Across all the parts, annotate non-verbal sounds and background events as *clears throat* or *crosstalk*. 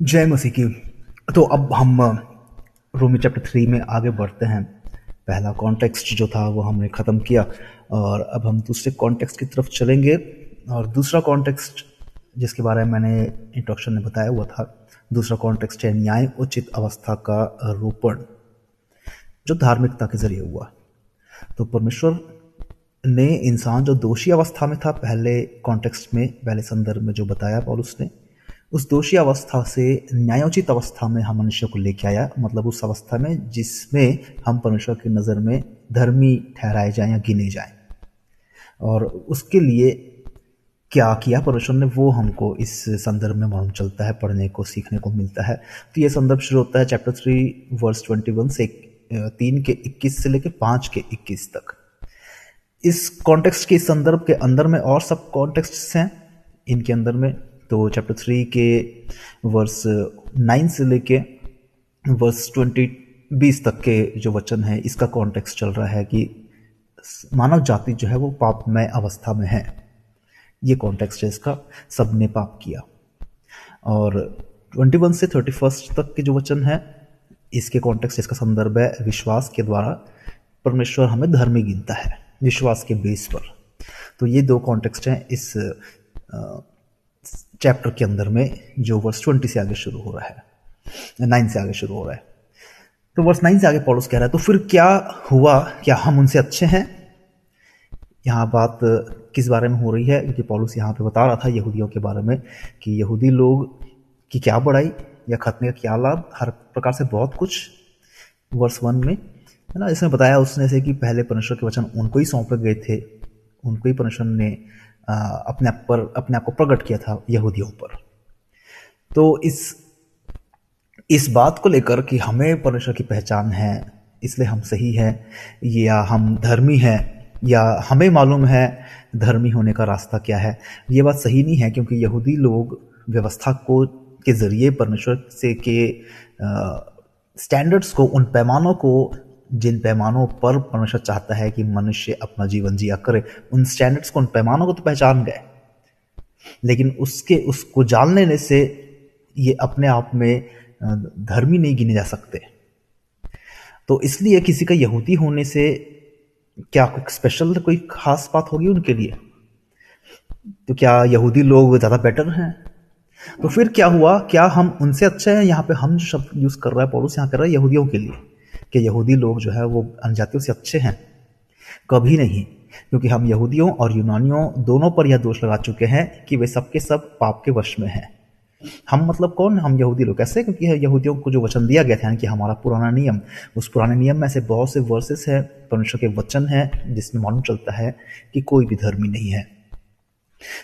जय मसीह की। तो अब हम रोमी चैप्टर थ्री में आगे बढ़ते हैं। पहला कॉन्टेक्स्ट जो था, वो हमने ख़त्म किया और अब हम दूसरे कॉन्टेक्स्ट की तरफ़ चलेंगे और दूसरा कॉन्टेक्स्ट जिसके बारे में मैंने इंट्रोडक्शन में बताया हुआ था, दूसरा कॉन्टेक्स्ट है न्याय उचित अवस्था का रोपण जो धार्मिकता के ज़रिए हुआ। तो परमेश्वर ने इंसान जो दोषी अवस्था में था, पहले कॉन्टेक्स्ट में, पहले संदर्भ में जो बताया और उसने उस दोषी अवस्था से न्यायोचित अवस्था में हम मनुष्य को लेके आया मतलब उस अवस्था में जिसमें हम परमेश्वर की नज़र में धर्मी ठहराए जाएँ या गिने जाएँ। और उसके लिए क्या किया परमेश्वर ने? वो हमको इस संदर्भ में मालूम चलता है, पढ़ने को, सीखने को मिलता है। तो ये संदर्भ शुरू होता है chapter three verse twenty one से तीन के इक्कीस से लेकर पाँच के इक्कीस तक। इस कॉन्टेक्स्ट के संदर्भ के अंदर में और सब कॉन्टेक्स्ट हैं। इनके अंदर में तो चैप्टर थ्री के वर्स नाइन से लेके वर्स ट्वेंटी बीस तक के जो वचन है, इसका कॉन्टेक्स्ट चल रहा है कि मानव जाति जो है वो पापमय अवस्था में है। ये कॉन्टेक्स्ट है इसका, सबने पाप किया। और 21 से 31 तक के जो वचन है, इसके कॉन्टेक्स्ट इसका संदर्भ है विश्वास के द्वारा। परमेश्वर हमें धर्मी गिनता है, विश्वास के बेस पर। तो ये दो कॉन्टेक्स्ट हैं इस चैप्टर के अंदर में जो वर्स ट्वेंटी से आगे शुरू हो रहा है नाइन से आगे शुरू हो रहा है। तो वर्स नाइन से आगे पॉलुस कह रहा है तो फिर क्या हुआ? क्या हम उनसे अच्छे हैं? यहाँ बात किस बारे में हो रही है? क्योंकि पॉलुस यहाँ पे बता रहा था यहूदियों के बारे में कि यहूदी लोग की क्या बढ़ाई या खतने का क्या लाभ, हर प्रकार से बहुत कुछ वर्ष वन में, है ना? इसमें बताया उसने से कि पहले परमेश्वर के वचन उनको ही सौंपे गए थे। उनको ही परमेश्वर ने अपने आप पर, अपने आप को प्रकट किया था यहूदियों पर। तो इस इस बात को लेकर कि हमें परमेश्वर की पहचान है, इसलिए हम सही हैं, या हम धर्मी हैं, या हमें मालूम है धर्मी होने का रास्ता क्या है, ये बात सही नहीं है, क्योंकि यहूदी लोग व्यवस्था को, के ज़रिए परमेश्वर से के स्टैंडर्ड्स को, उन पैमानों को जिन पैमानों पर परमेश्वर चाहता है कि मनुष्य अपना जीवन जिया करे, उन स्टैंडर्ड्स को, उन पैमानों को तो पहचान गए। लेकिन उसके, उसको जान लेने से ये अपने आप में धर्मी नहीं गिने जा सकते। तो इसलिए किसी का यहूदी होने से क्या कोई स्पेशल कोई खास बात होगी उनके लिए? तो क्या यहूदी लोग ज़्यादा बेटर हैं? तो फिर क्या हुआ? क्या हम उनसे अच्छे हैं? यहाँ पे हम शब्द यूज़ कर रहा है पौरुष यहाँ कर रहा है यहूदियों के लिए। कि यहूदी लोग जो है वो अनजातियों से अच्छे हैं। कभी नहीं, क्योंकि हम यहूदियों और यूनानियों दोनों पर यह दोष लगा चुके हैं कि वे सबके सब पाप के वश में हैं। हम मतलब कौन? हम यहूदी लोग। कैसे? क्योंकि यहूदियों को जो वचन दिया गया था कि हमारा पुराना नियम, उस पुराने नियम में से बहुत से वर्सेस है, परमेश्वर के वचन है, जिसमें मालूम चलता है कि कोई भी धर्मी नहीं है।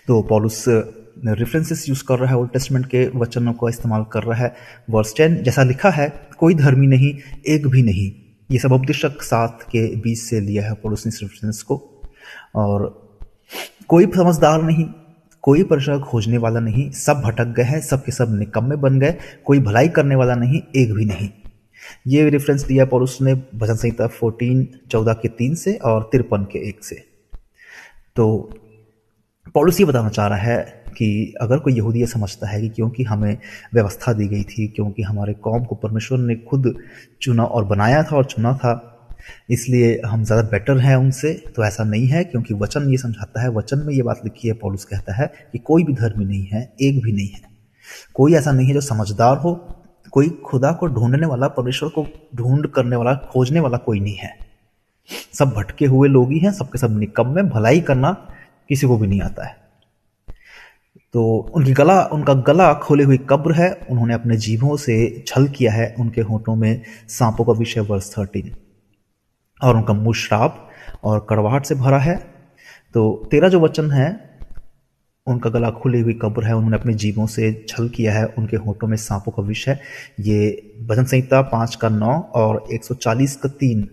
तो पॉलुस रेफरेंसेस यूज़ कर रहा है ओल्ड टेस्टमेंट के वचनों का इस्तेमाल कर रहा है। वर्स टेन जैसा लिखा है, कोई धर्मी नहीं, एक भी नहीं। ये सब उपदेशक सात के बीच से लिया है पड़ोसी रेफरेंस को। और कोई समझदार नहीं, कोई परिश्रम खोजने वाला नहीं, सब भटक गए हैं सब के सब निकम्मे बन गए, कोई भलाई करने वाला नहीं, एक भी नहीं। ये रेफरेंस दिया पौरुष ने भजन संहिता फोर्टीन चौदह के तीन से और तिरपन के एक से। तो पौलुस बताना चाह रहा है कि अगर कोई यहूदी ये समझता है कि क्योंकि हमें व्यवस्था दी गई थी, क्योंकि हमारे कौम को परमेश्वर ने खुद चुना और बनाया था और चुना था, इसलिए हम ज़्यादा बेटर हैं उनसे तो ऐसा नहीं है, क्योंकि वचन ये समझाता है, वचन में ये बात लिखी है, पॉलुस कहता है कि कोई भी धर्मी नहीं है, एक भी नहीं है। कोई ऐसा नहीं है जो समझदार हो, कोई खुदा को ढूँढने वाला, परमेश्वर को ढूंढ करने वाला, खोजने वाला कोई नहीं है। सब भटके हुए लोग ही हैं, सबके सब निकम में भलाई करना किसी को भी नहीं आता है। तो उनकी गला, उनका गला खोले हुई कब्र है। उन्होंने अपने जीवों से छल किया है। उनके होठों में सांपों का विषय वर्ष थर्टीन और उनका मुँह श्राप और कड़वाहट से भरा है। तो तेरा जो वचन है, उनका गला खुली हुई कब्र है। उन्होंने अपने जीवों से छल किया है। उनके होठों में सांपों का विष है ये भजन संहिता पाँच का नौ और 140 का तीन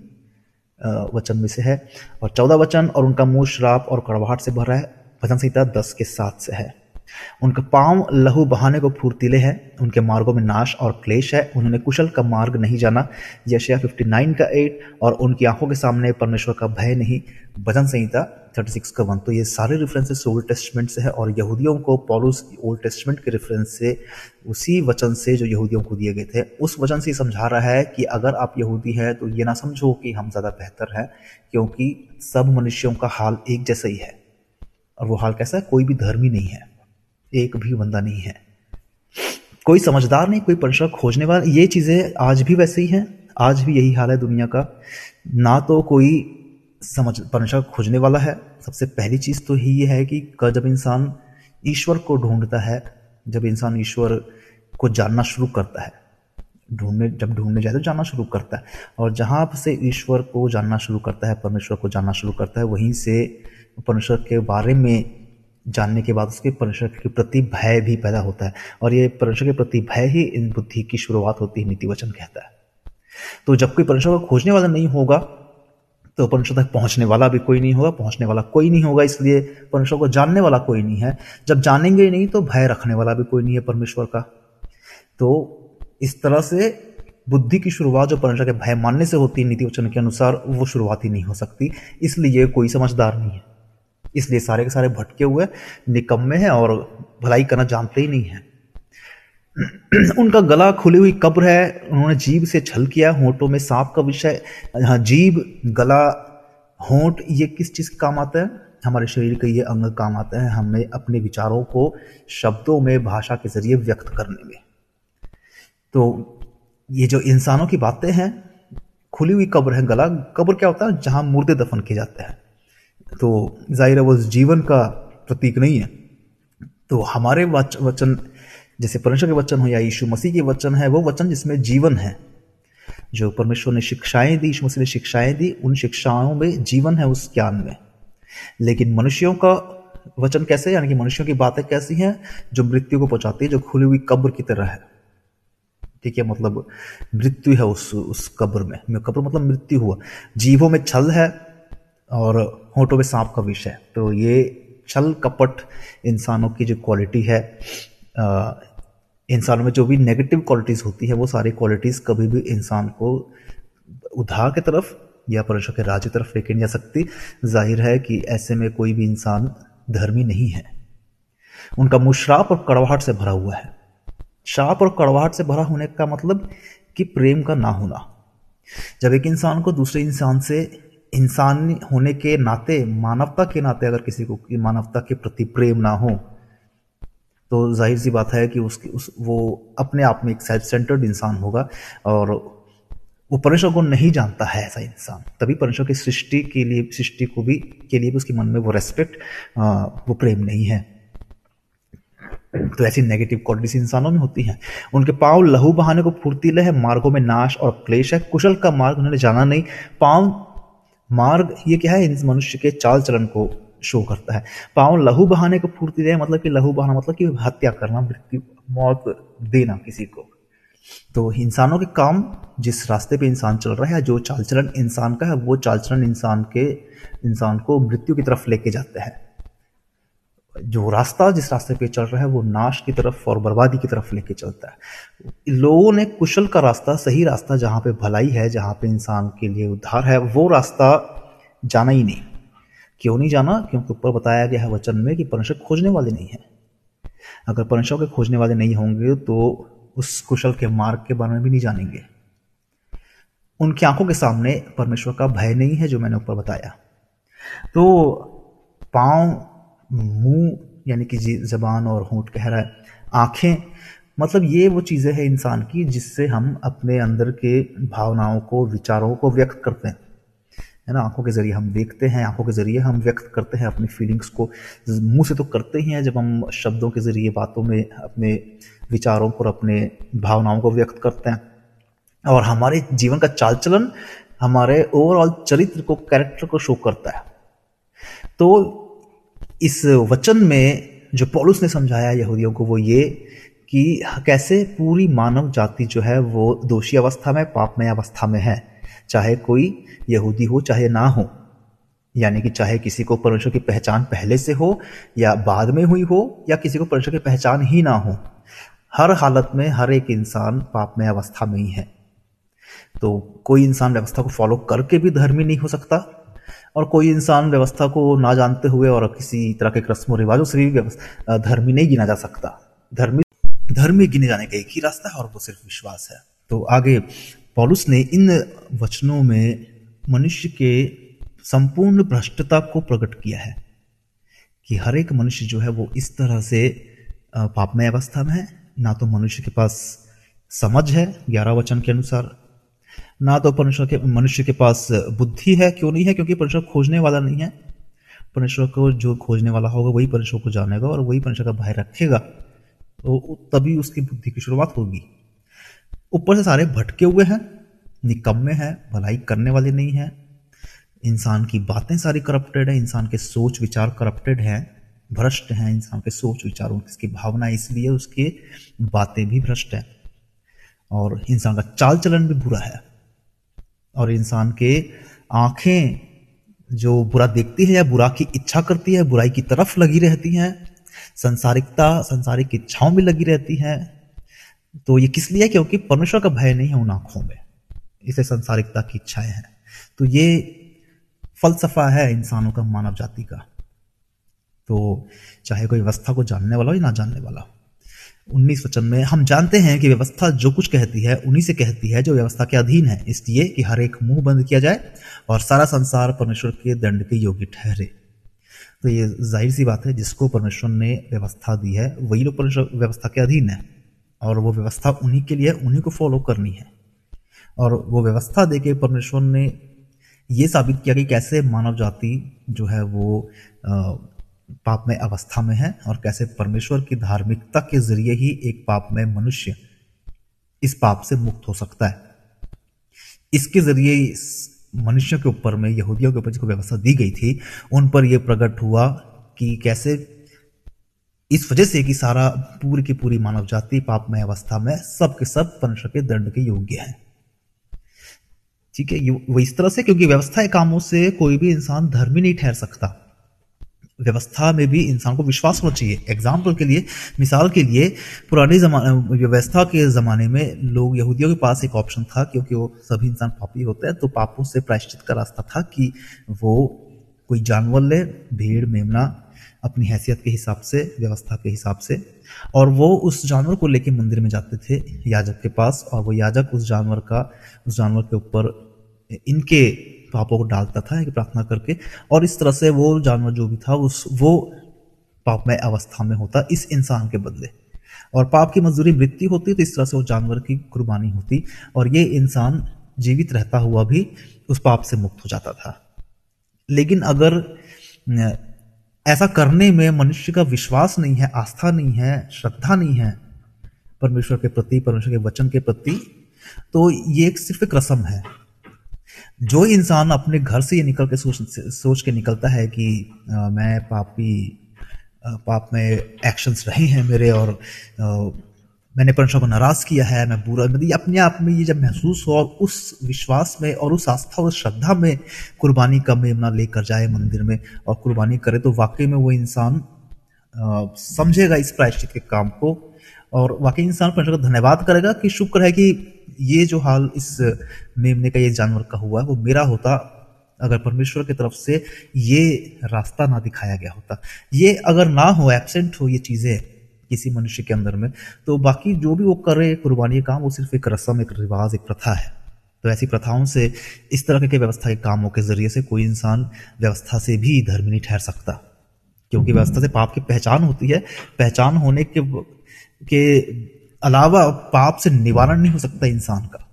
वचन में से है। और चौदह वचन और उनका मुँह श्राप और कड़वाहट से भरा है। भजन संहिता दस के सात से है। उनका पाँव लहू बहाने को फूर्तीले हैं, उनके मार्गों में नाश और क्लेश है, उन्होंने कुशल का मार्ग नहीं जाना। यशया 59 का 8 और उनकी आँखों के सामने परमेश्वर का भय नहीं। भजन संहिता 36 का वन। तो ये सारे रेफरेंसेस ओल्ड टेस्टमेंट से है और यहूदियों को पॉलुस ओल्ड टेस्टमेंट के रेफरेंस से, उसी वचन से जो यहूदियों को दिए गए थे, उस वचन से समझा रहा है कि अगर आप यहूदी हैं तो ये ना समझो कि हम ज़्यादा बेहतर हैं, क्योंकि सब मनुष्यों का हाल एक जैसा ही है। और वो हाल कैसा है? कोई भी धर्मी नहीं है। एक भी बंदा नहीं है। कोई समझदार नहीं, कोई परमेश्वर खोजने वाला, ये चीज़ें आज भी वैसे ही हैं, आज भी यही हाल है दुनिया का। ना तो कोई समझ परमेश्वर खोजने वाला है। सबसे पहली चीज़ तो ही ये है कि जब इंसान ईश्वर को ढूंढता है, जब इंसान ईश्वर को जानना शुरू करता है, ढूँढने, जब ढूँढने जाए तो जानना शुरू करता है। और जहाँ से ईश्वर को जानना शुरू करता है, परमेश्वर को जानना शुरू करता है, वहीं से परमेश्वर के बारे में जानने के बाद उसके परमेश्वर के प्रति भय भी पैदा होता है। और ये परमेश्वर के प्रति भय ही इन बुद्धि की शुरुआत होती है, नीति वचन कहता है। तो जब कोई परमेश्वर को खोजने वाला नहीं होगा तो परमेश्वर तक पहुँचने वाला भी कोई नहीं होगा, पहुँचने वाला कोई नहीं होगा। इसलिए परमेश्वर को जानने वाला कोई नहीं है। जब जानेंगे नहीं तो भय रखने वाला भी कोई नहीं है परमेश्वर का। तो इस तरह से बुद्धि की शुरुआत जो परमेश्वर के भय मानने से होती है, नीति वचन के अनुसार, वो शुरुआत ही नहीं हो सकती। इसलिए कोई समझदार नहीं है। इसलिए सारे के सारे भटके हुए, निकम्मे हैं और भलाई करना जानते ही नहीं है। *clears throat* उनका गला खुली हुई कब्र है, उन्होंने जीव से छल किया होठों में सांप का विषय हाँ। जीव गला, होंठ, ये किस चीज़ के काम आता है? हमारे शरीर के ये अंग काम आते हैं हमें अपने विचारों को शब्दों में, भाषा के ज़रिए व्यक्त करने में। तो ये जो इंसानों की बातें हैं, खुली हुई कब्र है, गला, कब्र क्या होता है? जहाँ मुर्दे दफन किए जाते हैं। तो ज़ाहिर है वो जीवन का प्रतीक नहीं है। तो हमारे वच, वचन जैसे परमेश्वर के वचन हो या यीशु मसीह के वचन है वो वचन जिसमें जीवन है। जो परमेश्वर ने शिक्षाएँ दी यीशु मसीह ने शिक्षाएँ दी उन शिक्षाओं में जीवन है उस ज्ञान में। लेकिन मनुष्यों का वचन कैसे यानी कि मनुष्यों की बातें कैसी हैं? जो मृत्यु को पहुंचाती है जो खुली हुई कब्र की तरह है। ठीक है मतलब मृत्यु है उस उस कब्र में। कब्र मतलब मृत्यु हुआ। जीवों में छल है और होठों में सांप का विषय तो ये छल कपट इंसानों की जो क्वालिटी है इंसानों में जो भी नेगेटिव क्वालिटीज़ होती है, वो सारी क्वालिटीज़ कभी भी इंसान को उधार की तरफ़ या परमेश्वर के राज्य तरफ़ लेके नहीं जा सकती। ज़ाहिर है कि ऐसे में कोई भी इंसान धर्मी नहीं है। उनका मुँह श्राप और कड़वाहट से भरा हुआ है। श्राप और कड़वाहट से भरा होने का मतलब कि प्रेम का ना होना। जब एक इंसान को दूसरे इंसान से इंसान होने के नाते, मानवता के नाते अगर किसी को मानवता के प्रति प्रेम ना हो तो ज़ाहिर सी बात है कि उसकी, उस, वो अपने आप में एक सेल्फ सेंटर्ड इंसान होगा और वो परमेश्वर को नहीं जानता है ऐसा इंसान। तभी परमेश्वर की सृष्टि के लिए, सृष्टि को भी, के लिए भी उसके मन में वो रेस्पेक्ट वो प्रेम नहीं है। तो ऐसी नेगेटिव क्वालिटीज इंसानों में होती हैं। उनके पाँव लहू बहाने को फुर्तीले है, मार्गों में नाश और क्लेश है, कुशल का मार्ग उन्होंने जाना नहीं। पाँव मार्ग ये क्या है? मनुष्य के चाल चलन को शो करता है। पाँव लहू बहाने को फूर्ति दे मतलब कि लहू बहाना मतलब कि हत्या करना, मृत्यु, मौत देना किसी को। तो इंसानों के काम, जिस रास्ते पे इंसान चल रहा है जो चाल चलन इंसान का है, वो चाल चलन इंसान के, इंसान को मृत्यु की तरफ़ लेके जाते है। जो रास्ता, जिस रास्ते पे चल रहा है, वो नाश की तरफ़ और बर्बादी की तरफ़ लेके चलता है। लोगों ने कुशल का रास्ता, सही रास्ता जहाँ पे भलाई है, जहाँ पे इंसान के लिए उद्धार है, वो रास्ता जाना ही नहीं। क्यों नहीं जाना? क्योंकि ऊपर बताया गया है वचन में कि परमेश्वर खोजने वाले नहीं है। अगर परमेश्वर के खोजने वाले नहीं होंगे तो उस कुशल के मार्ग के बारे में भी नहीं जानेंगे। उनकी आँखों के सामने परमेश्वर का भय नहीं है, जो मैंने ऊपर बताया। तो पाँव मुँह, यानी कि जबान और होंठ कह रहा है आँखें मतलब ये वो चीज़ें हैं इंसान की जिससे हम अपने अंदर के भावनाओं को, विचारों को व्यक्त करते हैं। है ना? आँखों के ज़रिए हम देखते हैं, आँखों के ज़रिए हम व्यक्त करते हैं अपनी फीलिंग्स को। मुँह से तो करते ही हैं जब हम शब्दों के ज़रिए, बातों में, अपने विचारों पर, अपने भावनाओं को व्यक्त करते हैं। और हमारे जीवन का चाल चलन हमारे ओवरऑल चरित्र को कैरेक्टर को शो करता है। तो इस वचन में जो पौलुस ने समझाया यहूदियों को, वो ये कि कैसे पूरी मानव जाति जो है वो दोषी अवस्था में, पापमय अवस्था में है। चाहे कोई यहूदी हो, चाहे ना हो। यानी कि चाहे किसी को परमेश्वर की पहचान पहले से हो, या बाद में हुई हो, या किसी को परमेश्वर की पहचान ही ना हो। हर हालत में हर एक इंसान पाप में अवस्था में ही है। तो कोई इंसान व्यवस्था को फॉलो करके भी धर्मी नहीं हो सकता और कोई इंसान व्यवस्था को ना जानते हुए और किसी तरह के रस्म रिवाजों से भी धर्मी नहीं गिना जा सकता। धर्मी धर्मी गिने जाने का एक ही रास्ता है और वो सिर्फ़ विश्वास है। तो आगे, पॉलुस ने इन वचनों में मनुष्य के संपूर्ण भ्रष्टता को प्रकट किया है कि हर एक मनुष्य जो है वो इस तरह से पापमय अवस्था में है। ना तो मनुष्य के पास समझ है, ग्यारह वचन के अनुसार ना तो परमेश्वर के, मनुष्य के पास बुद्धि है, क्यों नहीं है? क्योंकि परमेश्वर खोजने वाला नहीं है। परमेश्वर को जो खोजने वाला होगा, वही परमेश्वर को जानेगा और वही परमेश्वर का भय रखेगा। तो तभी उसकी बुद्धि की शुरुआत होगी। ऊपर से सारे भटके हुए हैं, निकम्मे हैं, भलाई करने वाले नहीं हैं। इंसान की बातें सारी करप्टेड है, इंसान के सोच विचार करप्टेड हैं, भ्रष्ट हैं। इंसान के सोच विचारों की भावना इसलिए उसकी बातें भी भ्रष्ट हैं। और इंसान का चाल चलन भी बुरा है। और इंसान के आँखें जो बुरा देखती है या बुरा की इच्छा करती है, बुराई की तरफ़ लगी रहती हैं, संसारिकता, संसारिक इच्छाओं में लगी रहती है तो ये किस लिए? क्योंकि परमेश्वर का भय नहीं है उन आँखों में। इसे संसारिकता की इच्छाएँ हैं। तो ये फलसफा है इंसानों का मानव जाति का। तो चाहे कोई व्यवस्था को जानने वाला हो या ना जानने वाला उन्नीस वचन में हम जानते हैं कि व्यवस्था जो कुछ कहती है, उन्हीं से कहती है, जो व्यवस्था के अधीन है, इसलिए कि हर एक मुँह बंद किया जाए और सारा संसार परमेश्वर के दंड के योग्य ठहरे। तो ये ज़ाहिर सी बात है, जिसको परमेश्वर ने व्यवस्था दी है, वही लोग परमेश्वर व्यवस्था के अधीन है, और वो व्यवस्था उन्हीं के लिए, उन्हीं को फॉलो करनी है। और वो व्यवस्था दे के परमेश्वर ने ये साबित किया कि कैसे मानव जाति जो है वो पाप में अवस्था में है और कैसे परमेश्वर की धार्मिकता के ज़रिए ही एक पाप में मनुष्य इस पाप से मुक्त हो सकता है। इसके ज़रिए मनुष्य के ऊपर में, यहूदियों के ऊपर जिसको व्यवस्था दी गई थी, उन पर यह प्रकट हुआ कि कैसे इस वजह से कि सारा पूरी की पूरी मानव जाति पाप में अवस्था में सब के सब परमेश्वर के दंड के योग्य है। ठीक है वो इस तरह से क्योंकि व्यवस्था कामों से कोई भी इंसान धर्मी नहीं ठहर सकता। व्यवस्था में भी इंसान को विश्वास होना चाहिए। एग्ज़ाम्पल के लिए, मिसाल के लिए, पुराने जमाने, व्यवस्था के ज़माने में लोग यहूदियों के पास एक ऑप्शन था, क्योंकि वो सभी इंसान पापी होते हैं तो पापों से प्रायश्चित का रास्ता था कि वो कोई जानवर ले, भीड़, मेमना, अपनी हैसियत के हिसाब से, व्यवस्था के हिसाब से, और वो उस जानवर को लेके मंदिर में जाते थे, याजक के पास, और वो याजक उस जानवर का, उस जानवर के ऊपर, इनके पापों को डालता था प्रार्थना करके। और इस तरह से वो जानवर जो भी था, उस, वो पापमय अवस्था में होता, इस इंसान के बदले। और पाप की मजदूरी मृत्यु होती तो इस तरह से वो जानवर की कुर्बानी होती। और ये इंसान जीवित रहता हुआ भी उस पाप से मुक्त हो जाता था। लेकिन अगर ऐसा करने में मनुष्य का विश्वास नहीं है, आस्था नहीं है, श्रद्धा नहीं है, परमेश्वर के प्रति, परमेश्वर के वचन के प्रति तो ये एक सिर्फ़ एक रस्म है। जो इंसान अपने घर से ये निकल के सोच सोच के निकलता है कि आ, मैं पापी आ, पाप में एक्शंस रहे हैं मेरे और आ, मैंने परमेश्वर को नाराज़ किया है मैं बुरा मतलब अपने आप में ये जब महसूस हो और उस विश्वास में और उस आस्था और श्रद्धा में कुर्बानी का मेमना लेकर जाए मंदिर में और कुर्बानी करे तो वाकई में वो इंसान समझेगा इस प्रायश्चित के काम को और वाकई इंसान परमेश्वर का धन्यवाद करेगा कि शुक्र है कि ये जो हाल इस मेमने का ये जानवर का हुआ है, वो मेरा होता अगर परमेश्वर की तरफ़ से ये रास्ता ना दिखाया गया होता। ये अगर ना हो एबसेंट हो ये चीज़ें किसी मनुष्य के अंदर में तो बाकी जो भी वो करे कुर्बानी काम, वो सिर्फ़ एक रस्म, एक रिवाज, एक प्रथा है। तो ऐसी प्रथाओं से, इस तरह के व्यवस्था के कामों के ज़रिए से कोई इंसान व्यवस्था से भी धर्म नहीं ठहर सकता। क्योंकि व्यवस्था से पाप की पहचान होती है। पहचान होने के के अलावा पाप से निवारण नहीं हो सकता इंसान का।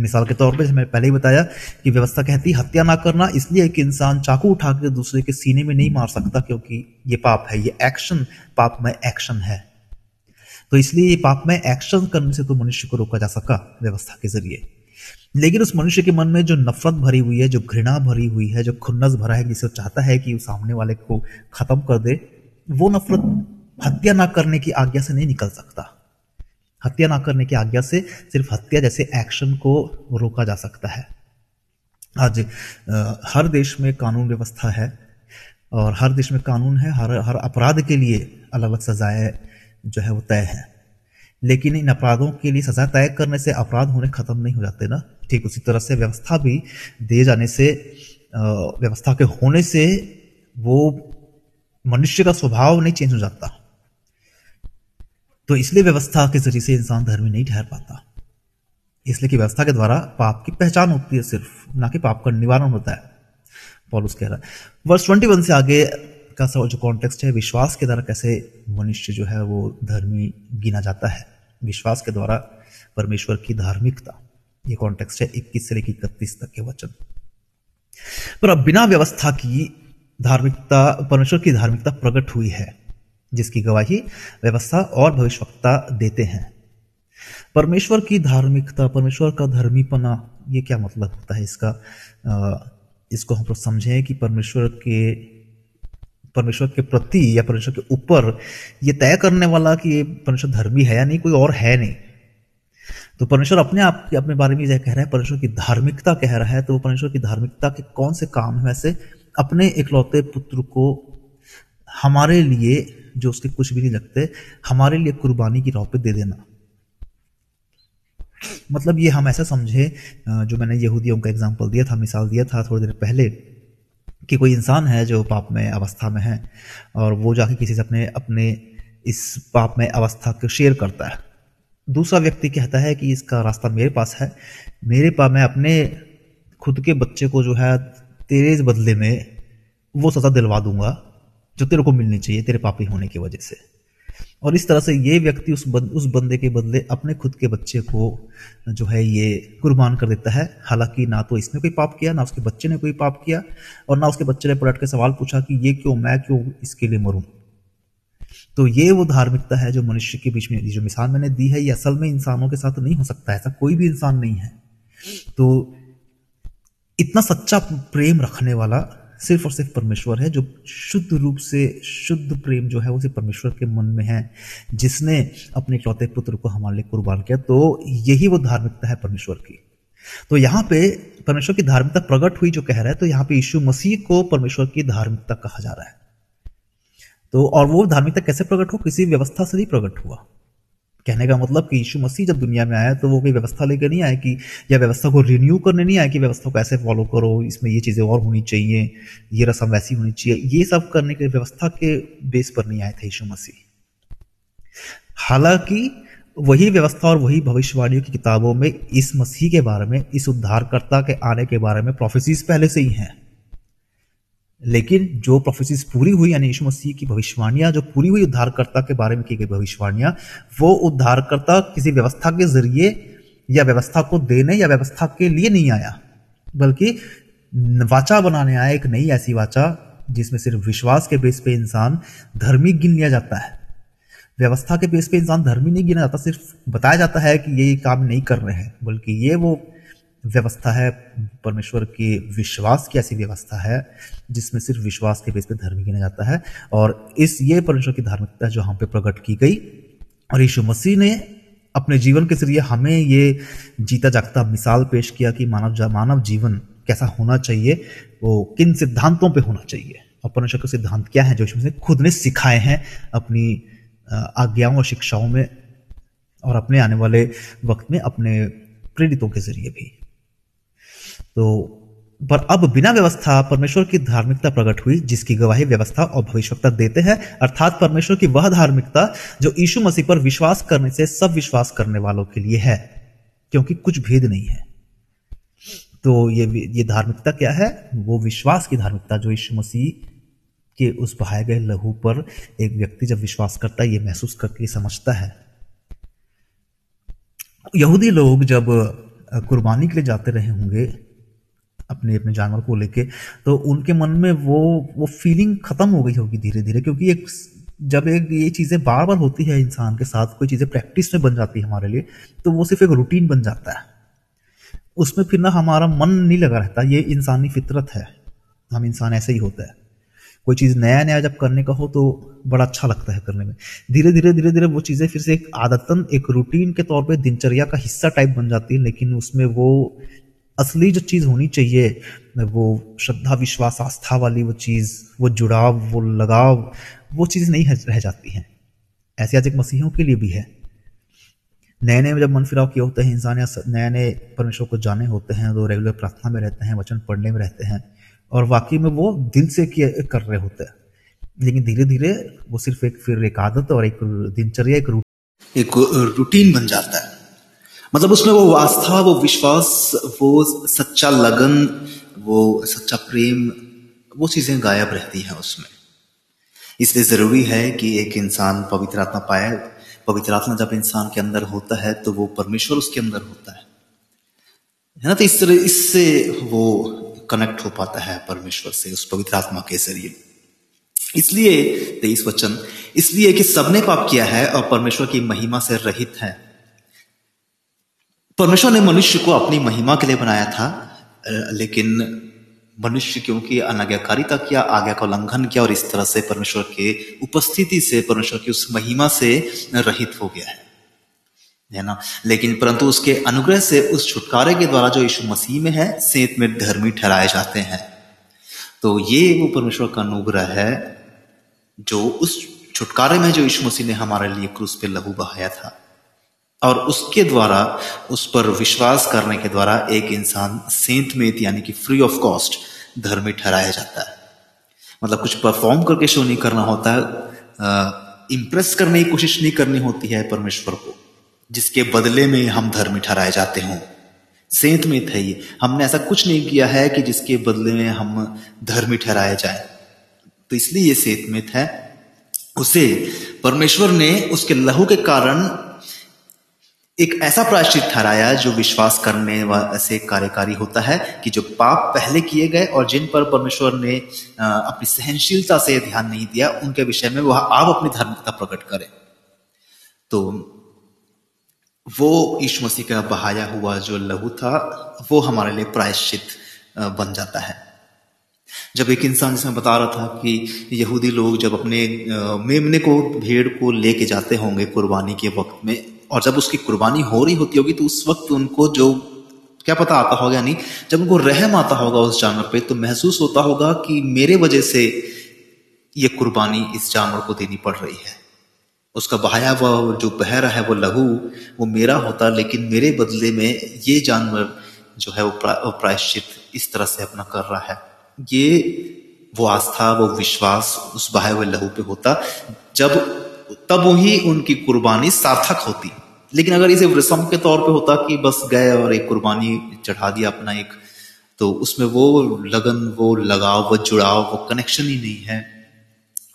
मिसाल के तौर पर मैंने पहले ही बताया कि व्यवस्था कहती हत्या ना करना इसलिए कि इंसान चाकू उठा के दूसरे के सीने में नहीं मार सकता क्योंकि ये पाप है, ये एक्शन पाप में एक्शन है। तो इसलिए ये पाप में एक्शन करने से तो मनुष्य को रोका जा सका व्यवस्था के ज़रिए। लेकिन उस मनुष्य के मन में जो नफरत भरी हुई है, जो घृणा भरी हुई है, जो खुन्नस भरा है, जिसे चाहता है कि वो सामने वाले को खत्म कर दे, वो नफरत हत्या ना करने की आज्ञा से नहीं निकल सकता। हत्या ना करने की आज्ञा से सिर्फ़ हत्या जैसे एक्शन को रोका जा सकता है। आज हर देश में कानून व्यवस्था है और हर देश में कानून है, हर हर अपराध के लिए अलग अलग सजाएँ जो है वो तय है। लेकिन इन अपराधों के लिए सजा तय करने से अपराध होने खत्म नहीं हो जाते ना। ठीक उसी तरह से व्यवस्था भी दिए जाने से व्यवस्था के होने से वो मनुष्य का स्वभाव नहीं चेंज हो जाता। तो इसलिए व्यवस्था के ज़रिए से इंसान धर्मी नहीं ठहर पाता। इसलिए कि व्यवस्था के द्वारा पाप की पहचान होती है सिर्फ़, ना कि पाप का निवारण होता है। पॉलुस कह रहा है, वर्ष ट्वेंटी वन से आगे का सब जो कॉन्टेक्स्ट है, विश्वास के द्वारा कैसे मनुष्य जो है वो धर्मी गिना जाता है। विश्वास के द्वारा परमेश्वर की धार्मिकता। ये कॉन्टेक्स्ट है इक्कीस से लेकर इकतीस तक के वचन। पर अब बिना व्यवस्था की धार्मिकता, परमेश्वर की धार्मिकता प्रकट हुई है। जिसकी गवाही व्यवस्था और भविष्यवक्ता देते हैं। परमेश्वर की धार्मिकता, परमेश्वर का धर्मीपना, ये क्या मतलब होता है इसका? इसको हम लोग समझें कि परमेश्वर के परमेश्वर के प्रति या परमेश्वर के ऊपर ये तय करने वाला कि ये परमेश्वर धर्मी है या नहीं, कोई और है नहीं। तो परमेश्वर अपने आप के, अपने बारे में यह कह रहा है, परमेश्वर की धार्मिकता कह रहा है तो वो परमेश्वर की धार्मिकता के कौन से काम है? वैसे अपने इकलौते पुत्र को हमारे लिए जो उसके कुछ भी नहीं लगते, हमारे लिए कुर्बानी की राह पे दे देना। मतलब ये हम ऐसा समझे जो मैंने यहूदियों का एग्ज़ाम्पल दिया था, मिसाल दिया था थोड़ी देर पहले, कि कोई इंसान है जो पाप में, अवस्था में है, और वो जाके किसी से अपने अपने इस पाप में, अवस्था को शेयर करता है। दूसरा व्यक्ति कहता है कि इसका रास्ता मेरे पास है, मेरे पास मैं अपने खुद के बच्चे को जो है तेरे बदले में वो सजा दिलवा दूँगा। जो तेरे को मिलनी चाहिए तेरे पापी होने की वजह से। और इस तरह से ये व्यक्ति उस बंद, उस बंदे के बदले अपने खुद के बच्चे को जो है ये कुर्बान कर देता है। हालाँकि ना तो इसने कोई पाप किया ना उसके बच्चे ने कोई पाप किया और ना उसके बच्चे ने पलट के सवाल पूछा कि ये क्यों मैं क्यों इसके लिए मरूं? तो ये वो धार्मिकता है जो मनुष्य के बीच में जो मिसाल मैंने दी है ये असल में इंसानों के साथ नहीं हो सकता ऐसा कोई भी इंसान नहीं है। तो इतना सच्चा प्रेम रखने वाला सिर्फ़ और सिर्फ़ परमेश्वर है, जो शुद्ध रूप से, शुद्ध प्रेम जो है सिर्फ़ परमेश्वर के मन में है। जिसने अपने इकलौते पुत्र को हमारे लिए कुर्बान किया तो यही वो धार्मिकता है परमेश्वर की। तो यहाँ पे परमेश्वर की धार्मिकता प्रकट हुई जो कह रहा है तो यहाँ पे यीशु मसीह को परमेश्वर की धार्मिकता कहा जा रहा है। तो और वो धार्मिकता कैसे प्रकट हो? किसी व्यवस्था से नहीं प्रकट हुआ। कहने का मतलब कि यीशु मसीह जब दुनिया में आया तो वो कोई व्यवस्था लेकर नहीं आया कि, या व्यवस्था को रिन्यू करने नहीं आया कि व्यवस्था को ऐसे फॉलो करो, इसमें ये चीज़ें और होनी चाहिए, ये रस्म वैसी होनी चाहिए। ये सब करने के व्यवस्था के बेस पर नहीं आए थे यीशु मसीह। हालाँकि, वही व्यवस्था और वही भविष्यवाणियों की किताबों में इस मसीह के बारे में, इस उद्धारकर्ता के आने के बारे में प्रोफेसिस पहले से ही हैं। लेकिन जो प्रोफेसिस पूरी हुई, यानी यीशु मसीह की भविष्यवाणियाँ, जो पूरी हुई उद्धारकर्ता के बारे में की गई भविष्यवाणियाँ, वो उद्धारकर्ता किसी व्यवस्था के ज़रिए या व्यवस्था को देने या व्यवस्था के लिए नहीं आया, बल्कि वाचा बनाने आया, एक नई ऐसी वाचा, जिसमें सिर्फ़ विश्वास के बेस पे इंसान धर्मी गिन लिया जाता है। व्यवस्था के बेस पे इंसान धर्मी नहीं गिना जाता, सिर्फ़ बताया जाता है कि ये काम नहीं कर रहे हैं, बल्कि ये वो व्यवस्था है परमेश्वर की विश्वास की ऐसी व्यवस्था है जिसमें सिर्फ़ विश्वास के बेस पे धर्म गिना जाता है। और इस ये परमेश्वर की धार्मिकता जो हम पे प्रकट की गई और यीशु मसीह ने अपने जीवन के ज़रिए हमें ये जीता जागता मिसाल पेश किया कि मानव जा, मानव जीवन कैसा होना चाहिए वो किन सिद्धांतों पे होना चाहिए। और परमेश्वर के सिद्धांत क्या है जो मसीह खुद ने सिखाए हैं अपनी आज्ञाओं और शिक्षाओं में और अपने आने वाले वक्त में अपने प्रेरितों के ज़रिए भी। तो पर अब बिना व्यवस्था परमेश्वर की धार्मिकता प्रकट हुई, जिसकी गवाही व्यवस्था और भविष्यता देते हैं, अर्थात परमेश्वर की वह धार्मिकता जो यीशु मसीह पर विश्वास करने से सब विश्वास करने वालों के लिए है, क्योंकि कुछ भेद नहीं है। तो ये ये धार्मिकता क्या है? वो विश्वास की धार्मिकता जो यीशु मसीह के उस बहाए गए लहू पर एक व्यक्ति जब विश्वास करता है, ये महसूस करके समझता है। यहूदी लोग जब कुर्बानी के लिए जाते रहे होंगे अपने अपने जानवर को लेके तो उनके मन में वो वो फीलिंग खत्म हो गई होगी धीरे धीरे क्योंकि एक जब एक ये चीज़ें बार बार होती है इंसान के साथ, कोई चीज़ें प्रैक्टिस में बन जाती है हमारे लिए तो वो सिर्फ़ एक रूटीन बन जाता है। उसमें फिर ना हमारा मन नहीं लगा रहता, ये इंसानी फितरत है। हम इंसान ऐसे ही होता है। कोई चीज़ नया नया जब करने का हो तो बड़ा अच्छा लगता है करने में। धीरे धीरे धीरे धीरे वो चीज़ें फिर से एक आदतन, एक रूटीन के तौर पे दिनचर्या का हिस्सा टाइप बन जाती है, लेकिन उसमें वो असली जो चीज़ होनी चाहिए, वो श्रद्धा, विश्वास, आस्था वाली वो चीज़, वो जुड़ाव, वो लगाव, वो चीज़ नहीं रह जाती हैं। ऐसे आज एक मसीहों के लिए भी है। नए नए जब मन फिराव किए होते हैं, इंसान या नए नए परमेश्वर को जाने होते हैं तो रेगुलर प्रार्थना में रहते हैं, वचन पढ़ने में रहते हैं, और वाकई में वो दिल से किए, कर रहे होते हैं। लेकिन धीरे धीरे वो सिर्फ़ एक फिर एक आदत और एक दिनचर्या, एक रूटीन। एक रूटीन बन जाता है। मतलब उसमें वो आस्था वो विश्वास, वो सच्चा लगन, वो सच्चा प्रेम, वो चीज़ें गायब रहती हैं उसमें। इसलिए ज़रूरी है कि एक इंसान पवित्र आत्मा पाए। पवित्र आत्मा जब इंसान के अंदर होता है तो वो परमेश्वर उसके अंदर होता है। है ना? तो इस तरह, इससे वो कनेक्ट हो पाता है परमेश्वर से, उस पवित्र आत्मा के ज़रिए। इसलिए, तेईस वचन, इसलिए कि सबने पाप किया है और परमेश्वर की महिमा से रहित है। परमेश्वर ने मनुष्य को अपनी महिमा के लिए बनाया था लेकिन मनुष्य क्योंकि अनाज्ञाकारिता किया, आज्ञा का उल्लंघन किया और इस तरह से परमेश्वर के उपस्थिति से, परमेश्वर की उस महिमा से रहित हो गया है। ना? लेकिन परंतु उसके अनुग्रह से, उस छुटकारे के द्वारा जो यीशु मसीह में है, सेत में धर्मी ठहराए जाते हैं। तो ये वो परमेश्वर का अनुग्रह है, जो उस छुटकारे में जो यीशु मसीह ने हमारे लिए क्रूस पे लहू बहाया था। और उसके द्वारा, उस पर विश्वास करने के द्वारा एक इंसान सेंत में, यानी कि फ्री ऑफ़ कॉस्ट धर्मी ठहराया जाता है। मतलब कुछ परफॉर्म करके शो नहीं करना होता इंप्रेस करने की कोशिश नहीं करनी होती है परमेश्वर को, जिसके बदले में हम धर्मी ठहराए जाते हों। सेंत में थे ये। हमने ऐसा कुछ नहीं किया है कि जिसके बदले में हम धर्मी ठहराए जाए। तो इसलिए ये सेत में है उसे परमेश्वर ने उसके लहू के कारण एक ऐसा प्रायश्चित ठहराया जो विश्वास करने से कार्यकारी होता है कि जो पाप पहले किए गए और जिन पर परमेश्वर ने अपनी सहनशीलता से ध्यान नहीं दिया, उनके विषय में वह आप अपनी धार्मिकता प्रकट करें। तो वो यीशु मसीह का बहाया हुआ जो लहू था, वो हमारे लिए प्रायश्चित बन जाता है। जब एक इंसान जिसमें बता रहा था कि यहूदी लोग जब अपने मेमने को, भेड़ को लेके जाते होंगे कुर्बानी के वक्त में और जब उसकी कुर्बानी हो रही होती होगी तो उस वक्त उनको जो, क्या पता आता होगा नहीं, जब उनको रहम आता होगा उस जानवर पे तो महसूस होता होगा कि मेरे वजह से ये कुर्बानी इस जानवर को देनी पड़ रही है। उसका बहाया हुआ, जो बह रहा है, वो लहू, वो मेरा होता, लेकिन मेरे बदले में ये जानवर जो है वो प्रायश्चित इस तरह से अपना कर रहा है। ये वो आस्था, वो विश्वास उस बहाए हुए लहू पे होता, जब तब ही उनकी कुर्बानी सार्थक होती। लेकिन अगर इसे रसम के तौर पे होता कि बस गए और एक कुर्बानी चढ़ा दिया अपना एक तो उसमें वो लगन, वो लगाव, वो जुड़ाव, वो कनेक्शन ही नहीं है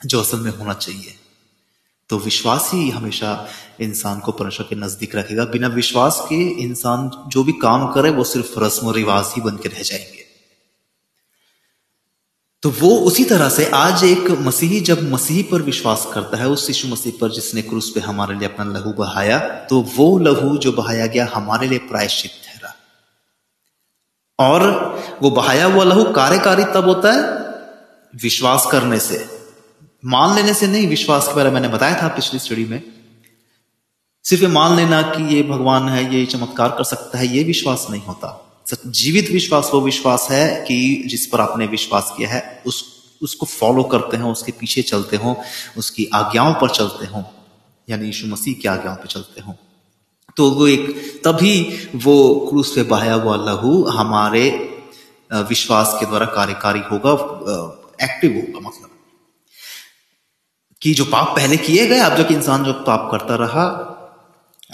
जो असल में होना चाहिए। तो विश्वास ही हमेशा इंसान को परमेश्वर के नज़दीक रखेगा। बिना विश्वास के इंसान जो भी काम करे, वो सिर्फ़ रस्म और रिवाज ही बन के रह जाएँगे। तो वो उसी तरह से आज एक मसीही, जब मसीह पर विश्वास करता है, उस यीशु मसीह पर जिसने क्रूस पे हमारे लिए अपना लहू बहाया तो वो लहू जो बहाया गया हमारे लिए प्रायश्चित ठहरा और वो बहाया हुआ लहू कार्यकारी तब होता है विश्वास करने से। मान लेने से नहीं, विश्वास के बारे में मैंने बताया था पिछली स्टडी में। सिर्फ़ मान लेना कि ये भगवान है, ये चमत्कार कर सकता है, ये विश्वास नहीं होता। जीवित विश्वास वो विश्वास है कि जिस पर आपने विश्वास किया है, उस, उसको फॉलो करते हो, उसके पीछे चलते हो, उसकी आज्ञाओं पर चलते हो, यानी यीशु मसीह की आज्ञाओं पर चलते हो। तो वो एक, तभी वो क्रूस पे बहाया हुआ लहू हमारे विश्वास के द्वारा कार्यकारी होगा एक्टिव होगा मतलब। कि जो पाप पहले किए गए, अब जब इंसान जो पाप करता रहा,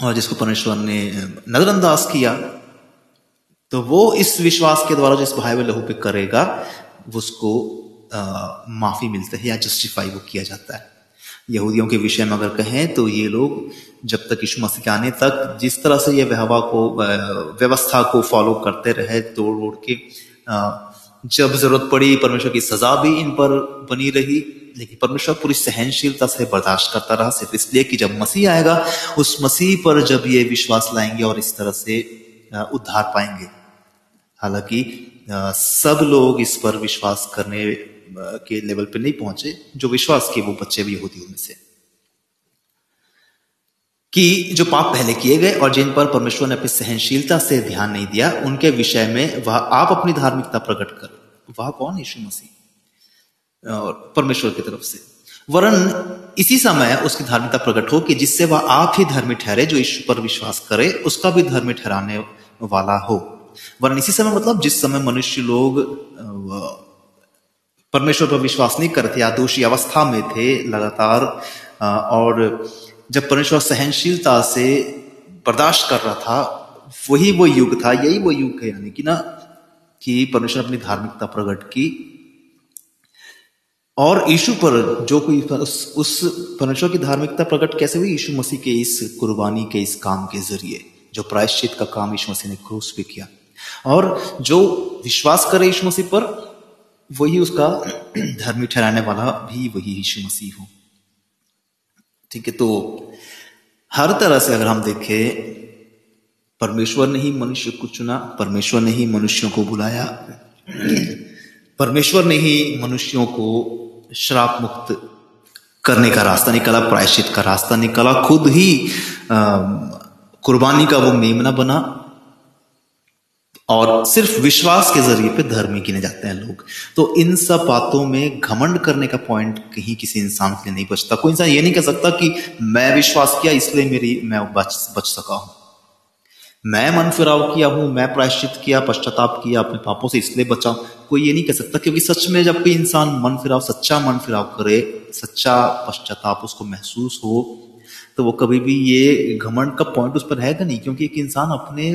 और जिसको परमेश्वर ने नजरअंदाज किया तो वो इस विश्वास के द्वारा जो इस भाई लहू पे करेगा उसको आ, माफ़ी मिलती है या जस्टिफाई वो किया जाता है। यहूदियों के विषय में अगर कहें तो ये लोग जब तक यीशु मसीह के आने तक जिस तरह से ये व्यवहार को व्यवस्था को फॉलो करते रहे तोड़ ओड़ के जब ज़रूरत पड़ी परमेश्वर की सजा भी इन पर बनी रही लेकिन परमेश्वर पूरी सहनशीलता से बर्दाश्त करता रहा सिर्फ़ इसलिए कि जब मसीह आएगा उस मसीह पर जब ये विश्वास लाएँगे और इस तरह से उद्धार पाएँगे। हालाँकि सब लोग इस पर विश्वास करने के लेवल पे नहीं पहुँचे, जो विश्वास किए वो बच्चे भी यहूदियों में से। कि जो पाप पहले किए गए और जिन पर परमेश्वर ने अपनी सहनशीलता से ध्यान नहीं दिया, उनके विषय में वह आप अपनी धार्मिकता प्रकट कर। वह कौन यीशु मसीह? और परमेश्वर की तरफ़ से। वरन इसी समय उसकी धार्मिकता प्रकट हो कि जिससे वह आप ही धर्मी ठहरे, जो ईश्वर पर विश्वास करे, उसका भी धर्मी ठहराने वाला हो। वरन इसी समय मतलब जिस समय मनुष्य लोग परमेश्वर पर विश्वास नहीं करते या दोषी अवस्था में थे लगातार और जब परमेश्वर सहनशीलता से बर्दाश्त कर रहा था, वही वो युग था, यही वो युग है, यानी कि ना, कि परमेश्वर अपनी धार्मिकता प्रकट की। और यीशु पर जो कोई उस, उस परमेश्वर की धार्मिकता प्रकट कैसे हुई? यीशु मसीह के इस कुर्बानी के इस काम के ज़रिए जो प्रायश्चित का काम यीशु मसीह ने क्रूस पे किया। और जो विश्वास करे यीशु मसीह पर वही उसका *clears throat* धर्मी ठहराने वाला भी वही यीशु मसीह हो। ठीक है तो हर तरह से अगर हम देखें परमेश्वर ने ही मनुष्य को चुना परमेश्वर ने ही मनुष्यों को बुलाया *clears throat* परमेश्वर ने ही मनुष्यों को श्राप मुक्त करने का रास्ता निकाला, प्रायश्चित का रास्ता निकाला। खुद ही कुर्बानी का वो मेमना बना और सिर्फ़ विश्वास के ज़रिए पे धर्मी गिने जाते हैं लोग। तो इन सब बातों में घमंड करने का पॉइंट कहीं किसी इंसान के लिए नहीं बचता। कोई इंसान ये नहीं कह सकता कि मैं विश्वास किया, इसलिए मेरी, मैं बच बच सका हूँ। मैं मन फिराव किया हूँ, मैं प्रायश्चित किया, पश्चाताप किया, अपने पापों से इसलिए बचा कोई ये नहीं कह सकता क्योंकि सच में जब कोई इंसान मन फिराव, सच्चा मन फिराव करे, सच्चा पश्चाताप उसको महसूस हो तो वो कभी भी ये घमंड का पॉइंट उस पर रहेगा नहीं, क्योंकि एक इंसान अपने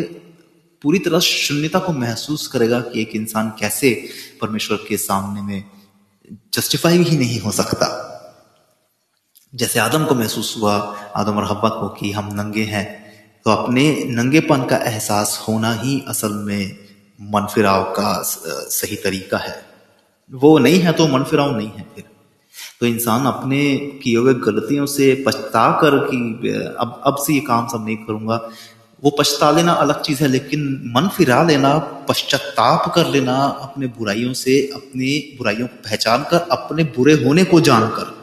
पूरी तरह शून्यता को महसूस करेगा कि एक इंसान कैसे परमेश्वर के सामने में जस्टिफाई ही नहीं हो सकता। जैसे आदम को महसूस हुआ, आदम और हब्बा को कि हम नंगे हैं तो अपने नंगेपन का एहसास होना ही असल में मन फिराव का सही तरीका है। वो नहीं है तो मन फिराव नहीं है फिर। तो इंसान अपने किए हुए गलतियों से पछता कर कि अब अब से ये काम सब नहीं करूँगा। वो पछता लेना अलग चीज़ है, लेकिन मन फिरा लेना, पश्चाताप कर लेना, अपने बुराइयों से, अपनी बुराइयों को पहचान कर, अपने बुरे होने को जानकर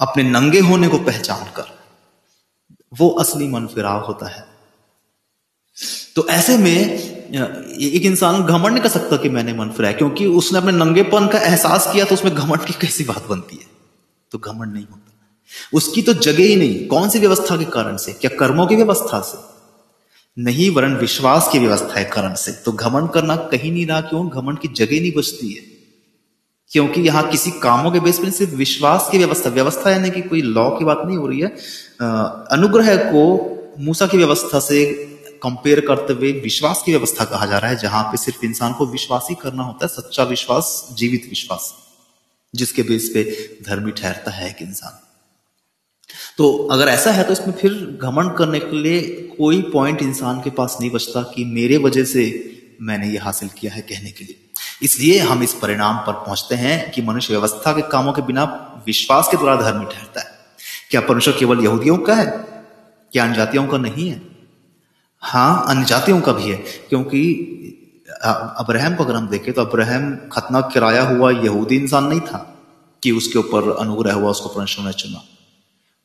अपने नंगे होने को पहचान कर। वो असली मन फिराव होता है। तो ऐसे में एक इंसान घमंड नहीं कर सकता कि मैंने मन फिराया क्योंकि उसने अपने नंगेपन का एहसास किया तो उसमें घमंड की कैसी बात बनती है? तो घमंड नहीं होता। उसकी तो जगह ही नहीं, कौन सी व्यवस्था के कारण से? क्या कर्मों की व्यवस्था से? नहीं वरण विश्वास की व्यवस्था है कारण से। तो घमंड करना कहीं नहीं रहा, क्यों? घमंड की जगह नहीं बचती है। क्योंकि यहाँ किसी कामों के बेस पर सिर्फ़ विश्वास की व्यवस्था व्यवस्था यानी कि कोई लॉ की बात नहीं हो रही है। अनुग्रह को मूसा की व्यवस्था से कंपेयर करते हुए विश्वास की व्यवस्था कहा जा रहा है, जहाँ पे सिर्फ़ इंसान को विश्वास ही करना होता है, सच्चा विश्वास, जीवित विश्वास, जिसके बेस पे धर्मी ठहरता है एक इंसान। तो अगर ऐसा है तो इसमें फिर घमंड करने के लिए कोई पॉइंट इंसान के पास नहीं बचता कि मेरे वजह से मैंने ये हासिल किया है कहने के लिए। इसलिए हम इस परिणाम पर पहुँचते हैं कि मनुष्य व्यवस्था के कामों के बिना विश्वास के द्वारा धर्मी ठहरता है। क्या परमेश्वर केवल यहूदियों का है? क्या अन्य जातियों का नहीं है? हाँ अन्य जातियों का भी है, क्योंकि अब्राहम को अगर हम देखें तो अब्राहम खतना किराया हुआ यहूदी इंसान नहीं था कि उसके ऊपर अनुग्रह हुआ, उसको परमेश्वर ने चुना।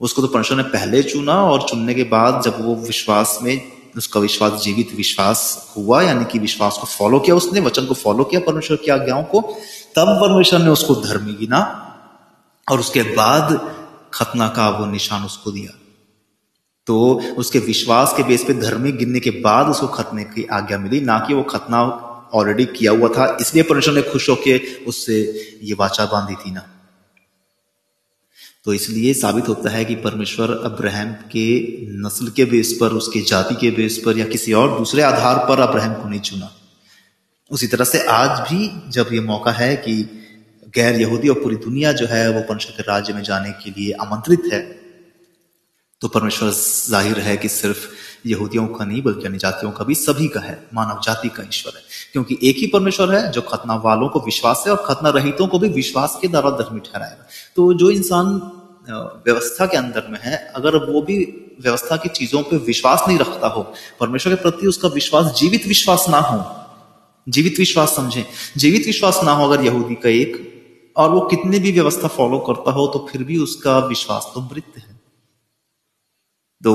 उसको तो परमेश्वर ने पहले चुना और चुनने के बाद जब वो विश्वास में उसका विश्वास, जीवित विश्वास हुआ, यानी कि विश्वास को फॉलो किया उसने, वचन को फॉलो किया, परमेश्वर की आज्ञाओं को, तब परमेश्वर ने उसको धर्मी गिना और उसके बाद खतना का वो निशान उसको दिया। तो उसके विश्वास के बेस पे धर्मी गिनने के बाद उसको खतने की आज्ञा मिली, ना कि वो खतना ऑलरेडी किया हुआ था, इसलिए परमेश्वर ने खुश होकर उससे ये वाचा बांधी थी ना। तो इसलिए साबित होता है कि परमेश्वर अब्राहम के नस्ल के बेस पर, उसके जाति के बेस पर या किसी और दूसरे आधार पर अब्राहम को नहीं चुना। उसी तरह से आज भी जब ये मौका है कि गैर यहूदी और पूरी दुनिया जो है, वो परमेश्वर के राज्य में जाने के लिए आमंत्रित है तो परमेश्वर ज़ाहिर है कि सिर्फ़ यहूदियों का नहीं, बल्कि अन्य जातियों का भी सभी का है। मानव जाति का ईश्वर है। क्योंकि एक ही परमेश्वर है जो खतना वालों को विश्वास है और खतना रहितों को भी विश्वास के द्वारा धर्मी ठहराएगा। तो जो इंसान व्यवस्था के अंदर में है, अगर वो भी व्यवस्था की चीज़ों पे विश्वास नहीं रखता हो, परमेश्वर के प्रति उसका विश्वास, जीवित विश्वास ना हो, जीवित विश्वास समझे, जीवित विश्वास ना हो अगर यहूदी का एक, और वो कितनी भी व्यवस्था फॉलो करता हो तो फिर भी उसका विश्वास तो मृत है। तो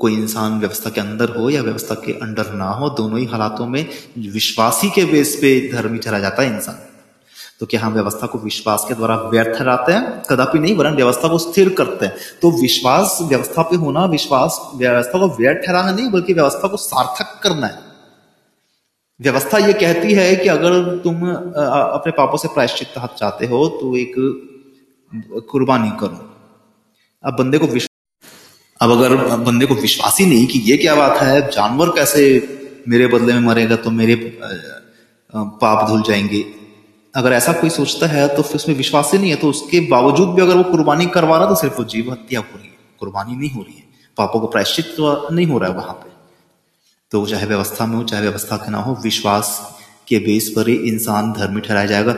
कोई इंसान व्यवस्था के अंदर हो या व्यवस्था के अंडर ना हो, दोनों ही हालातों में विश्वासी के बेस पे धर्मी ठहरा जाता है इंसान। तो क्या हम व्यवस्था को विश्वास के द्वारा व्यर्थ ठहराते हैं? कदापि नहीं, वरन व्यवस्था को स्थिर करते हैं। तो विश्वास, व्यवस्था पे होना, विश्वास, व्यवस्था को व्यर्थ ठहराना नहीं, बल्कि व्यवस्था को सार्थक करना है। व्यवस्था ये कहती है कि अगर तुम अपने पापों से प्रायश्चित चाहते हो तो एक कुर्बानी करो। अब बंदे को अब अगर बंदे को विश्वास ही नहीं कि ये क्या बात है, जानवर कैसे मेरे बदले में मरेगा तो मेरे पाप धुल जाएँगे। अगर ऐसा कोई सोचता है तो फिर उसमें विश्वास ही नहीं है। तो उसके बावजूद भी अगर वो कुर्बानी करवा रहा तो सिर्फ़ वो जीव हत्या हो रही है। कुर्बानी नहीं हो रही है। पापों को प्रायश्चित नहीं हो रहा है वहाँ पे। तो चाहे व्यवस्था में हो, चाहे व्यवस्था के ना हो, विश्वास के बेस पर ही इंसान धर्मी ठहराया जाएगा।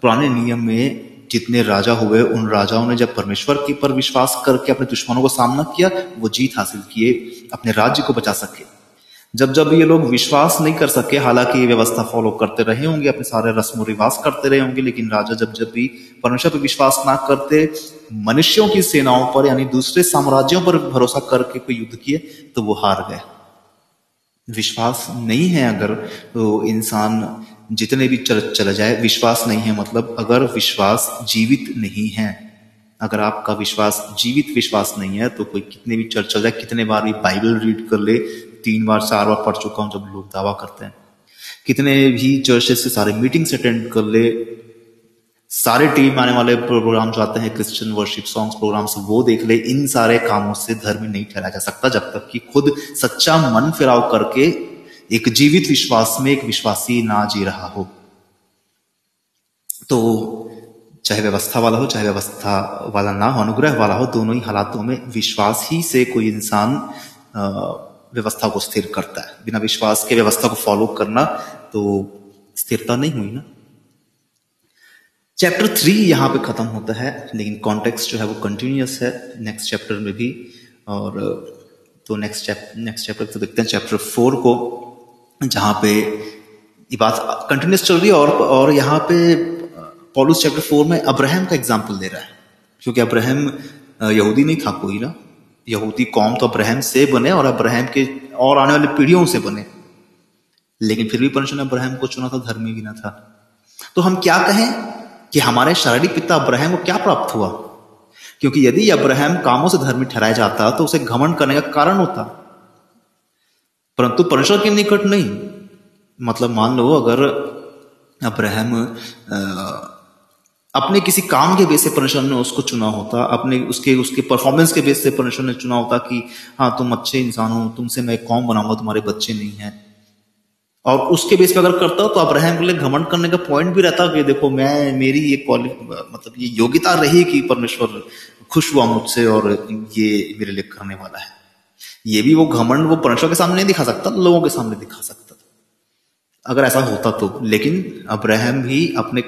पुराने नियम में जितने राजा हुए, उन राजाओं ने जब परमेश्वर के पर विश्वास करके अपने दुश्मनों का सामना किया, वो जीत हासिल किए, अपने राज्य को बचा सके। जब जब ये लोग विश्वास नहीं कर सके, हालाँकि ये व्यवस्था फॉलो करते रहे होंगे, अपने सारे रस्म रिवाज करते रहे होंगे, लेकिन राजा जब जब भी परमेश्वर पर विश्वास ना करते, मनुष्यों की सेनाओं पर, यानी दूसरे साम्राज्यों पर भरोसा करके कोई युद्ध किए तो वो हार गए। विश्वास नहीं है अगर तो इंसान जितने भी चल, चला जाए, विश्वास नहीं है मतलब अगर विश्वास जीवित नहीं है। अगर आपका विश्वास, जीवित विश्वास नहीं है तो कोई कितने भी चर्च चल जाए, कितने बार भी बाइबल रीड कर ले तीन बार, चार बार पढ़ चुका हूँ जब लोग दावा करते हैं। कितने भी चर्चेस से सारे मीटिंग्स अटेंड कर ले, सारे टीम आने वाले प्रोग्राम जो आते हैं क्रिश्चियन वर्शिप सॉन्ग्स प्रोग्राम्स वो देख ले, इन सारे कामों से धर्म नहीं ठहराया जा सकता जब तक कि खुद सच्चा मन फिराव करके एक जीवित विश्वास में एक विश्वासी ना जी रहा हो। तो चाहे व्यवस्था वाला हो, चाहे व्यवस्था वाला ना हो, अनुग्रह वाला हो, दोनों ही हालातों में विश्वास ही से कोई इंसान व्यवस्था को स्थिर करता है। बिना विश्वास के व्यवस्था को फॉलो करना तो स्थिरता नहीं हुई ना। चैप्टर थ्री यहाँ पे खत्म होता है, लेकिन कॉन्टेक्स्ट जो है वो कंटिन्यूस है। नेक्स्ट चैप्टर में भी, और तो नेक्स्ट चैप्टर नेक्स्ट चैप्टर तो देखते हैं चैप्टर फोर को, जहाँ पे ये बात कंटिन्यूस चल रही है और और यहाँ पे, पॉलुस चैप्टर फोर में अब्राहम का एग्ज़ाम्पल दे रहा है। क्योंकि अब्राहम यहूदी नहीं था कोई ना। यहूदी कौम तो अब्राहम से बने और अब्राहम के और आने वाली पीढ़ियों से बने। लेकिन फिर भी परमेश्वर ने अब्राहम को चुना था, धर्मी गिना था। तो हम क्या कहें कि हमारे शारीरिक पिता अब्राहम को क्या प्राप्त हुआ? क्योंकि यदि अब्राहम कामों से धर्मी ठहराया जाता तो उसे घमंड करने का कारण होता। परंतु परमेश्वर के निकट नहीं। मतलब मान लो अगर अब्राहम अपने किसी काम के बेस से परमेश्वर ने उसको चुना होता, अपने उसके उसके परफॉर्मेंस के बेस से परमेश्वर ने चुना होता कि हाँ तुम अच्छे इंसान हो, तुमसे मैं कौन बनाऊँगा, तुम्हारे बच्चे नहीं हैं। और उसके बेस पे अगर करता हो तो अब्राहम के लिए घमंड करने का पॉइंट भी रहता कि देखो, मैं, मेरी ये मतलब ये योग्यता रही कि परमेश्वर खुश हुआ मुझसे और ये मेरे लिए करने वाला है। ये भी वो घमंड, वो परमेश्वर के सामने नहीं दिखा सकता, लोगों के सामने दिखा सकता अगर ऐसा होता तो लेकिन अब्राहम भी अपने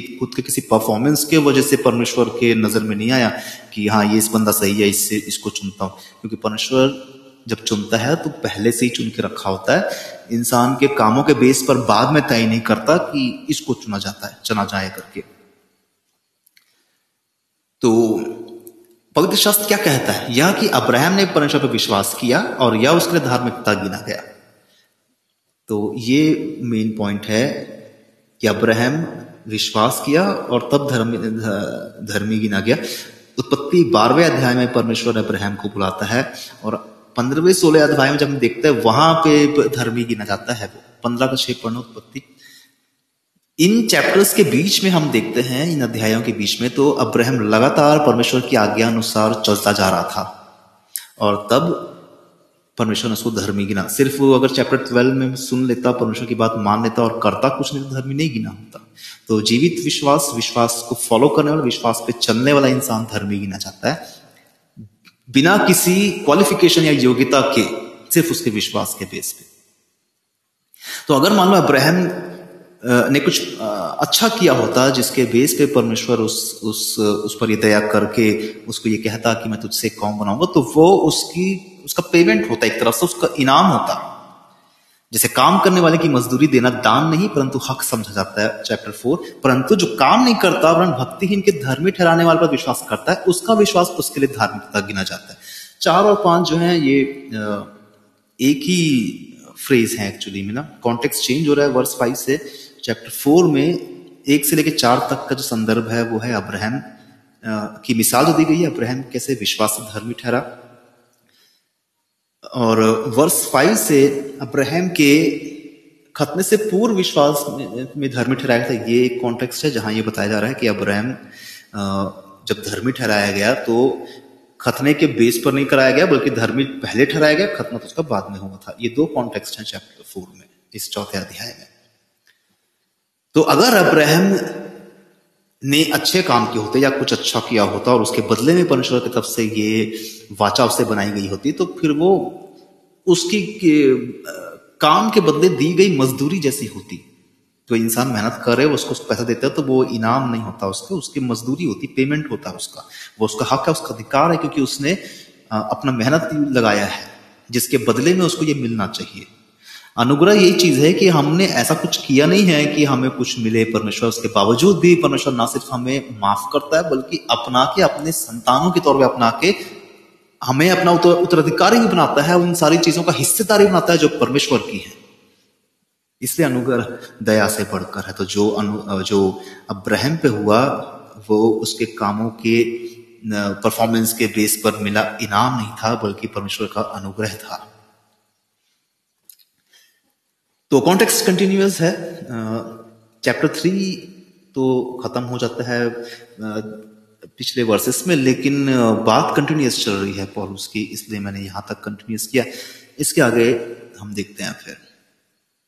खुद के किसी परफॉर्मेंस के वजह से परमेश्वर के नज़र में नहीं आया कि हाँ ये इस बंदा सही है, इससे, इसको चुनता हूँ। क्योंकि परमेश्वर जब चुनता है तो पहले से ही चुन के रखा होता है। इंसान के कामों के बेस पर बाद में तय नहीं करता कि इसको चुना जाता है, चुना जाए करके। तो पवित्र शास्त्र क्या कहता है? यह कि अब्राहम ने परमेश्वर पर विश्वास किया और यह उसके लिए धार्मिकता गिना गया। तो ये मेन पॉइंट है कि अब्राहम विश्वास किया और तब धर्म, धर्मी गिना गया। उत्पत्ति बारहवें अध्याय में परमेश्वर अब्राहम को बुलाता है और पंद्रहवें सोलह अध्याय में जब हम देखते हैं, वहाँ पे धर्मी गिना जाता है पंद्रह का छह पढ़ना उत्पत्ति। इन चैप्टर्स के बीच में हम देखते हैं, इन अध्यायों के बीच में तो अब्राहम लगातार परमेश्वर की आज्ञा अनुसार चलता जा रहा था। और तब परमेश्वर ने उसको धर्मी गिना। सिर्फ़ वो अगर चैप्टर ट्वेल्व में सुन लेता, परमेश्वर की बात मान लेता और करता, कुछ नहीं तो धर्मी नहीं गिना होता। तो जीवित विश्वास विश्वास को फॉलो करने वाला, विश्वास पे चलने वाला इंसान धर्मी गिना चाहता है। बिना किसी क्वालिफिकेशन या योग्यता के, सिर्फ़ उसके विश्वास के बेस पे। तो अगर मान लो अब्राहम ने कुछ अच्छा किया होता जिसके बेस पे परमेश्वर उस उस उस पर ये दया करके उसको ये कहता कि मैं तुझसे कौन बनाऊँगा तो वो उसकी, उसका पेमेंट होता एक तरफ़ से, उसका इनाम होता। जैसे काम करने वाले की मजदूरी देना दान नहीं, परंतु हक समझा जाता है चैप्टर फोर परंतु जो काम नहीं करता, वरन भक्तिहीन के धर्मी ठहराने वाले पर विश्वास करता है, उसका विश्वास उसके लिए धार्मिकता गिना जाता है। चार और पाँच जो है, ये एक ही फ्रेज है एक्चुअली में ना कॉन्टेक्स्ट चेंज हो रहा है वर्स फाइव से। चैप्टर फोर में एक से लेकर चार तक का जो संदर्भ है, वो है अब्राहम की मिसाल जो दी गई है, अब्राहम कैसे विश्वास धर्मी ठहरा। और वर्ष फाइव से अब्राहम के खतने से पूर्व विश्वास में धर्मी ठहराया था, ये एक कॉन्टेक्स्ट है जहाँ ये बताया जा रहा है कि अब्राहम जब धर्मी ठहराया गया तो खतने के बेस पर नहीं कराया गया, बल्कि धर्मी पहले ठहराया गया, खतना तो उसका बाद में हुआ था। ये दो कॉन्टेक्स्ट हैं चैप्टर फोर में, इस चौथे अध्याय में। तो अगर अब्राहम ने अच्छे काम किए होते या कुछ अच्छा किया होता और उसके बदले में परमेश्वर की तरफ़ से ये वाचा उसे बनाई गई होती तो फिर वो उसकी काम के बदले दी गई मजदूरी जैसी होती। जो तो इंसान मेहनत कर करे उसको पैसा देता है तो वो इनाम नहीं होता उसका, उसकी मजदूरी होती पेमेंट होता है उसका। वो उसका हक है, उसका अधिकार है, क्योंकि उसने अपना मेहनत लगाया है, जिसके बदले में उसको ये मिलना चाहिए। अनुग्रह यही चीज़ है कि हमने ऐसा कुछ किया नहीं है कि हमें कुछ मिले परमेश्वर उसके बावजूद भी। परमेश्वर ना सिर्फ़ हमें माफ़ करता है, बल्कि अपना के, अपने संतानों के तौर पर अपना के हमें अपना उत्तराधिकारी भी बनाता है, उन सारी चीज़ों का हिस्सेदारी बनाता है जो परमेश्वर की है। इसलिए अनुग्रह दया से बढ़कर है। तो जो अनु, जो अब्राहम पे हुआ, वो उसके कामों के परफॉर्मेंस के बेस पर मिला। इनाम नहीं था, बल्कि परमेश्वर का अनुग्रह था। तो कॉन्टेक्स्ट कंटिन्यूस है चैप्टर थ्री तो खत्म हो जाता है पिछले वर्सेस में, लेकिन बात कंटिन्यूस चल रही है पॉलूस की, इसलिए मैंने यहाँ तक कंटिन्यूस किया। इसके आगे हम देखते हैं फिर।